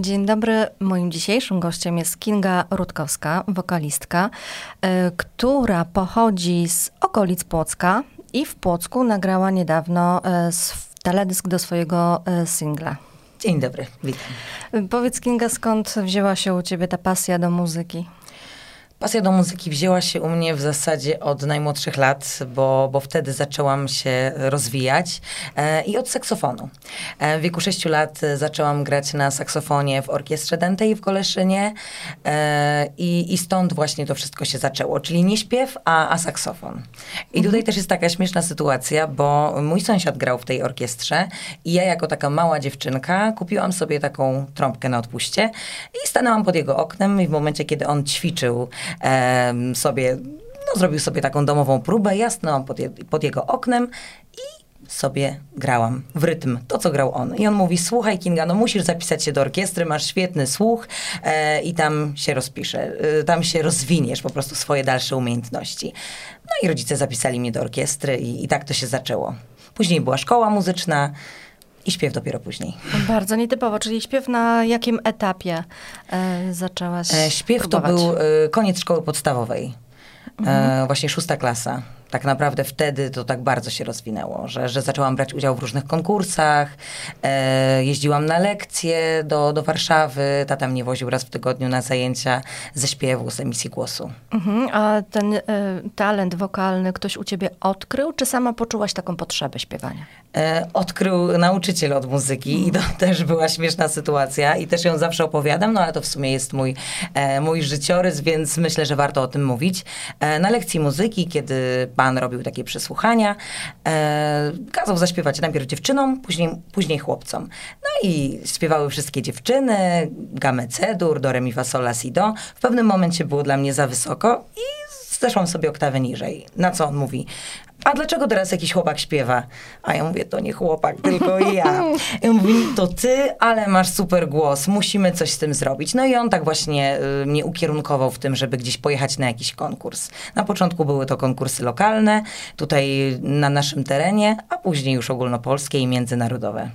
Dzień dobry. Moim dzisiejszym gościem jest Kinga Rutkowska, wokalistka, y, która pochodzi z okolic Płocka i w Płocku nagrała niedawno y, teledysk do swojego y, singla. Dzień dobry, witam. Powiedz Kinga, skąd wzięła się u ciebie ta pasja do muzyki? Pasja do muzyki wzięła się u mnie w zasadzie od najmłodszych lat, bo, bo wtedy zaczęłam się rozwijać e, i od saksofonu. E, w wieku 6 lat zaczęłam grać na saksofonie w orkiestrze Dentei w Koleszynie e, i, i stąd właśnie to wszystko się zaczęło, czyli nie śpiew, a, a saksofon. I tutaj mhm. też jest taka śmieszna sytuacja, bo mój sąsiad grał w tej orkiestrze i ja jako taka mała dziewczynka kupiłam sobie taką trąbkę na odpuście i stanęłam pod jego oknem i w momencie, kiedy on ćwiczył sobie, no, zrobił sobie taką domową próbę, jasno pod, je, pod jego oknem i sobie grałam w rytm, to co grał on. I on mówi, słuchaj Kinga, no musisz zapisać się do orkiestry, masz świetny słuch e, i tam się rozpisze, e, tam się rozwiniesz po prostu swoje dalsze umiejętności. No i rodzice zapisali mnie do orkiestry i, i tak to się zaczęło. Później była szkoła muzyczna, i śpiew dopiero później. Bardzo nietypowo, czyli śpiew na jakim etapie e, zaczęłaś e, Śpiew próbować? to był e, koniec szkoły podstawowej. E, mhm. właśnie szósta klasa tak naprawdę wtedy to tak bardzo się rozwinęło, że, że zaczęłam brać udział w różnych konkursach, e, jeździłam na lekcje do, do Warszawy, tata mnie woził raz w tygodniu na zajęcia ze śpiewu, z emisji głosu. Mhm, a ten e, talent wokalny ktoś u ciebie odkrył, czy sama poczułaś taką potrzebę śpiewania? E, odkrył nauczyciel od muzyki i to też była śmieszna sytuacja i też ją zawsze opowiadam, no ale to w sumie jest mój, e, mój życiorys, więc myślę, że warto o tym mówić. E, na lekcji muzyki, kiedy pan robił takie przesłuchania. E, kazał zaśpiewać najpierw dziewczynom, później, później chłopcom. No i śpiewały wszystkie dziewczyny, gamę cedur, do, re, mi, fa, sol, la, si, do. W pewnym momencie było dla mnie za wysoko i zeszłam sobie oktawę niżej. Na co on mówi? a dlaczego teraz jakiś chłopak śpiewa? A ja mówię, to nie chłopak, tylko ja. I on mówi, to ty, ale masz super głos, musimy coś z tym zrobić. No i on tak właśnie y, mnie ukierunkował w tym, żeby gdzieś pojechać na jakiś konkurs. Na początku były to konkursy lokalne, tutaj na naszym terenie, a później już ogólnopolskie i międzynarodowe.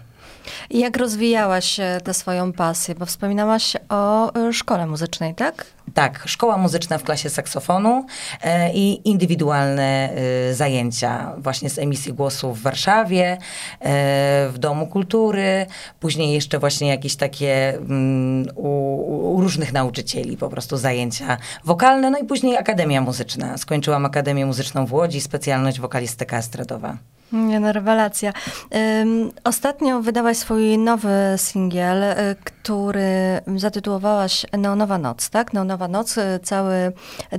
Jak rozwijałaś tę swoją pasję? Bo wspominałaś o y, szkole muzycznej, tak? Tak, szkoła muzyczna w klasie saksofonu e, i indywidualne e, zajęcia właśnie z emisji głosu w Warszawie, e, w Domu Kultury, później jeszcze właśnie jakieś takie mm, u, u, różnych nauczycieli po prostu zajęcia wokalne, no i później Akademia Muzyczna. Skończyłam Akademię Muzyczną w Łodzi, specjalność wokalistyka estradowa. Nie, no rewelacja. Um, ostatnio wydałaś swój nowy singiel, y, który zatytułowałaś Neonowa Noc, tak? Neonowa Noc. Y, cały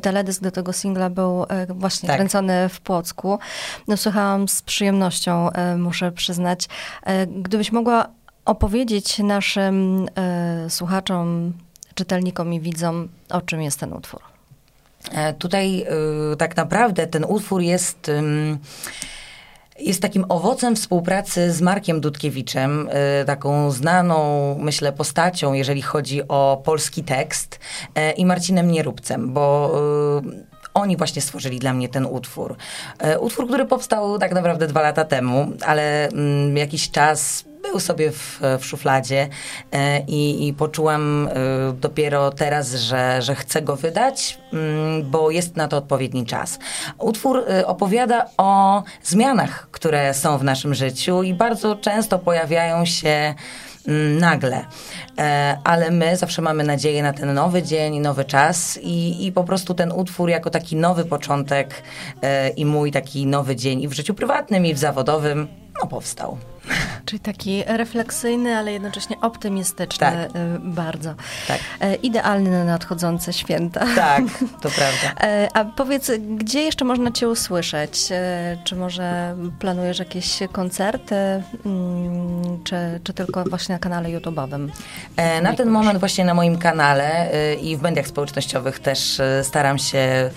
teledysk do tego singla był y, właśnie tak. kręcony w Płocku. No, słuchałam z przyjemnością, muszę przyznać. Gdybyś mogła opowiedzieć naszym słuchaczom, czytelnikom i widzom, o czym jest ten utwór? E, tutaj tak naprawdę ten utwór jest jest takim owocem współpracy z Markiem Dudkiewiczem, y, taką znaną, myślę, postacią, jeżeli chodzi o polski tekst, y, i Marcinem Nieróbcem, bo y, oni właśnie stworzyli dla mnie ten utwór. Utwór, który powstał tak naprawdę dwa lata temu, ale mm, jakiś czas był sobie w, w szufladzie e, i, i poczułam e, dopiero teraz, że, że chcę go wydać, mm, bo jest na to odpowiedni czas. Utwór e, opowiada o zmianach, które są w naszym życiu i bardzo często pojawiają się mm, nagle. Ale my zawsze mamy nadzieję na ten nowy dzień, nowy czas i, i po prostu ten utwór jako taki nowy początek i mój taki nowy dzień i w życiu prywatnym i w zawodowym, no powstał. Czyli taki refleksyjny, ale jednocześnie optymistyczny tak. Y, bardzo. Tak. E, idealny na nadchodzące święta. Tak, to prawda. E, a powiedz, gdzie jeszcze można cię usłyszeć? E, czy może planujesz jakieś koncerty, mm, czy, czy tylko właśnie na kanale YouTube'owym? Na ten moment właśnie na moim kanale i w mediach społecznościowych też staram się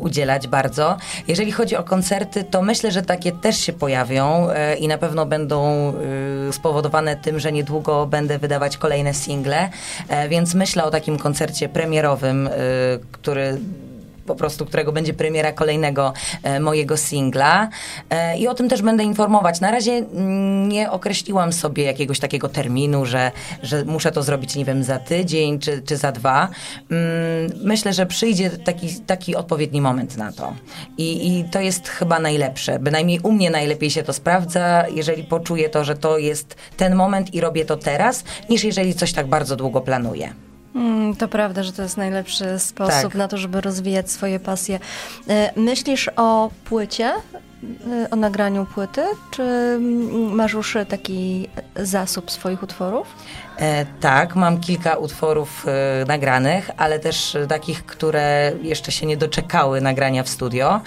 udzielać bardzo. Jeżeli chodzi o koncerty, to myślę, że takie też się pojawią i na pewno będą spowodowane tym, że niedługo będę wydawać kolejne single, e, więc myślę o takim koncercie premierowym, który po prostu, którego będzie premiera kolejnego e, mojego singla. E, I o tym też będę informować. Na razie mm, nie określiłam sobie jakiegoś takiego terminu, że, że muszę to zrobić, nie wiem, za tydzień czy, czy za dwa. Mm, myślę, że przyjdzie taki, taki odpowiedni moment na to. I, I to jest chyba najlepsze. Bynajmniej u mnie najlepiej się to sprawdza, jeżeli poczuję to, że to jest ten moment i robię to teraz, niż jeżeli coś tak bardzo długo planuję. Mm, to prawda, że to jest najlepszy sposób tak. na to, żeby rozwijać swoje pasje. E, myślisz o płycie, o nagraniu płyty, czy masz już taki zasób swoich utworów? E, tak, mam kilka utworów e, nagranych, ale też takich, które jeszcze się nie doczekały nagrania w studio.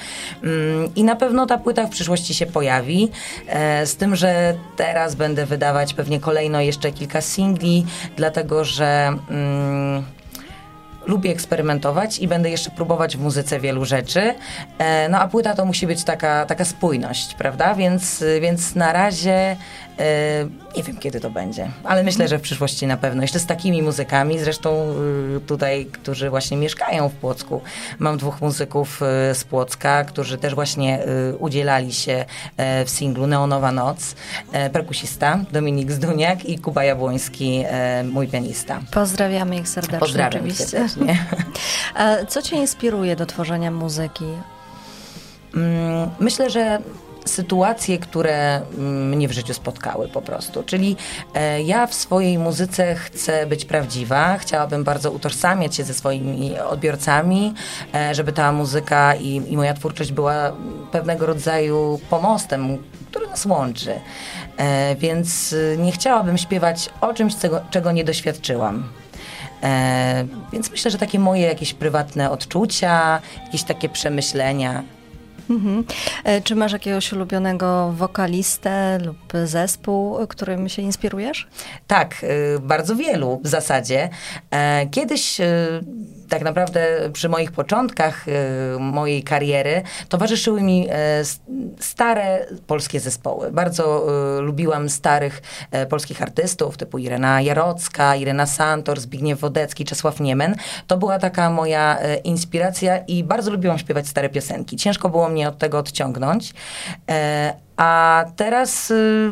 Mm, I na pewno ta płyta w przyszłości się pojawi, e, z tym, że teraz będę wydawać pewnie kolejno jeszcze kilka singli, dlatego że. Mm, lubię eksperymentować i będę jeszcze próbować w muzyce wielu rzeczy. E, no a płyta to musi być taka, taka spójność, prawda? Więc, więc na razie E, nie wiem, kiedy to będzie, ale myślę, że w przyszłości na pewno. Jeszcze z takimi muzykami, zresztą y, tutaj, którzy właśnie mieszkają w Płocku. Mam dwóch muzyków y, z Płocka, którzy też właśnie y, udzielali się e, w singlu Neonowa Noc. Perkusista Dominik Zduniak i Kuba Jabłoński, mój pianista. Pozdrawiamy ich serdecznie. Pozdrawiam oczywiście. serdecznie. Co cię inspiruje do tworzenia muzyki? Mm, myślę, że sytuacje, które mnie w życiu spotkały po prostu. Czyli e, ja w swojej muzyce chcę być prawdziwa, chciałabym bardzo utożsamiać się ze swoimi odbiorcami, e, żeby ta muzyka i, i moja twórczość była pewnego rodzaju pomostem, który nas łączy. E, więc nie chciałabym śpiewać o czymś, czego nie doświadczyłam. E, więc myślę, że takie moje jakieś prywatne odczucia, jakieś takie przemyślenia Mhm. E, czy masz jakiegoś ulubionego wokalistę lub zespół, którym się inspirujesz? Tak, y, bardzo wielu w zasadzie. E, kiedyś y, tak naprawdę przy moich początkach y, mojej kariery towarzyszyły mi e, stare polskie zespoły. Bardzo y, lubiłam starych e, polskich artystów typu Irena Jarocka, Irena Santor, Zbigniew Wodecki, Czesław Niemen. To była taka moja e, inspiracja i bardzo lubiłam śpiewać stare piosenki. Ciężko było mnie od tego odciągnąć. A teraz y,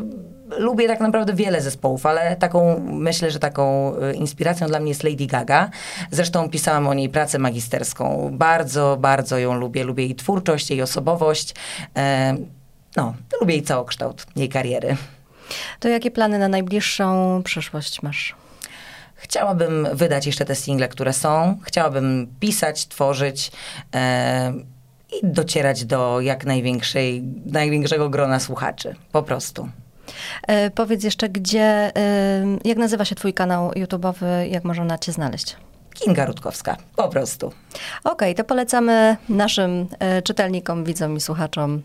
lubię tak naprawdę wiele zespołów, ale taką, myślę, że taką e, inspiracją dla mnie jest Lady Gaga. Zresztą pisałam o niej pracę magisterską. Bardzo, bardzo ją lubię. Lubię jej twórczość, jej osobowość. E, no, lubię jej całokształt, jej kariery. To jakie plany na najbliższą przyszłość masz? Chciałabym wydać jeszcze te single, które są. Chciałabym pisać, tworzyć. E, i docierać do jak największej, największego grona słuchaczy. Po prostu. E, powiedz jeszcze, gdzie, e, jak nazywa się twój kanał YouTube'owy, jak można cię znaleźć? Kinga Rutkowska, po prostu. Okej, okay, to polecamy naszym e, czytelnikom, widzom i słuchaczom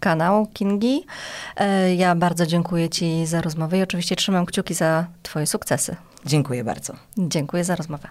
kanał Kingi. Ja bardzo dziękuję Ci za rozmowę i oczywiście trzymam kciuki za Twoje sukcesy. Dziękuję bardzo. Dziękuję za rozmowę.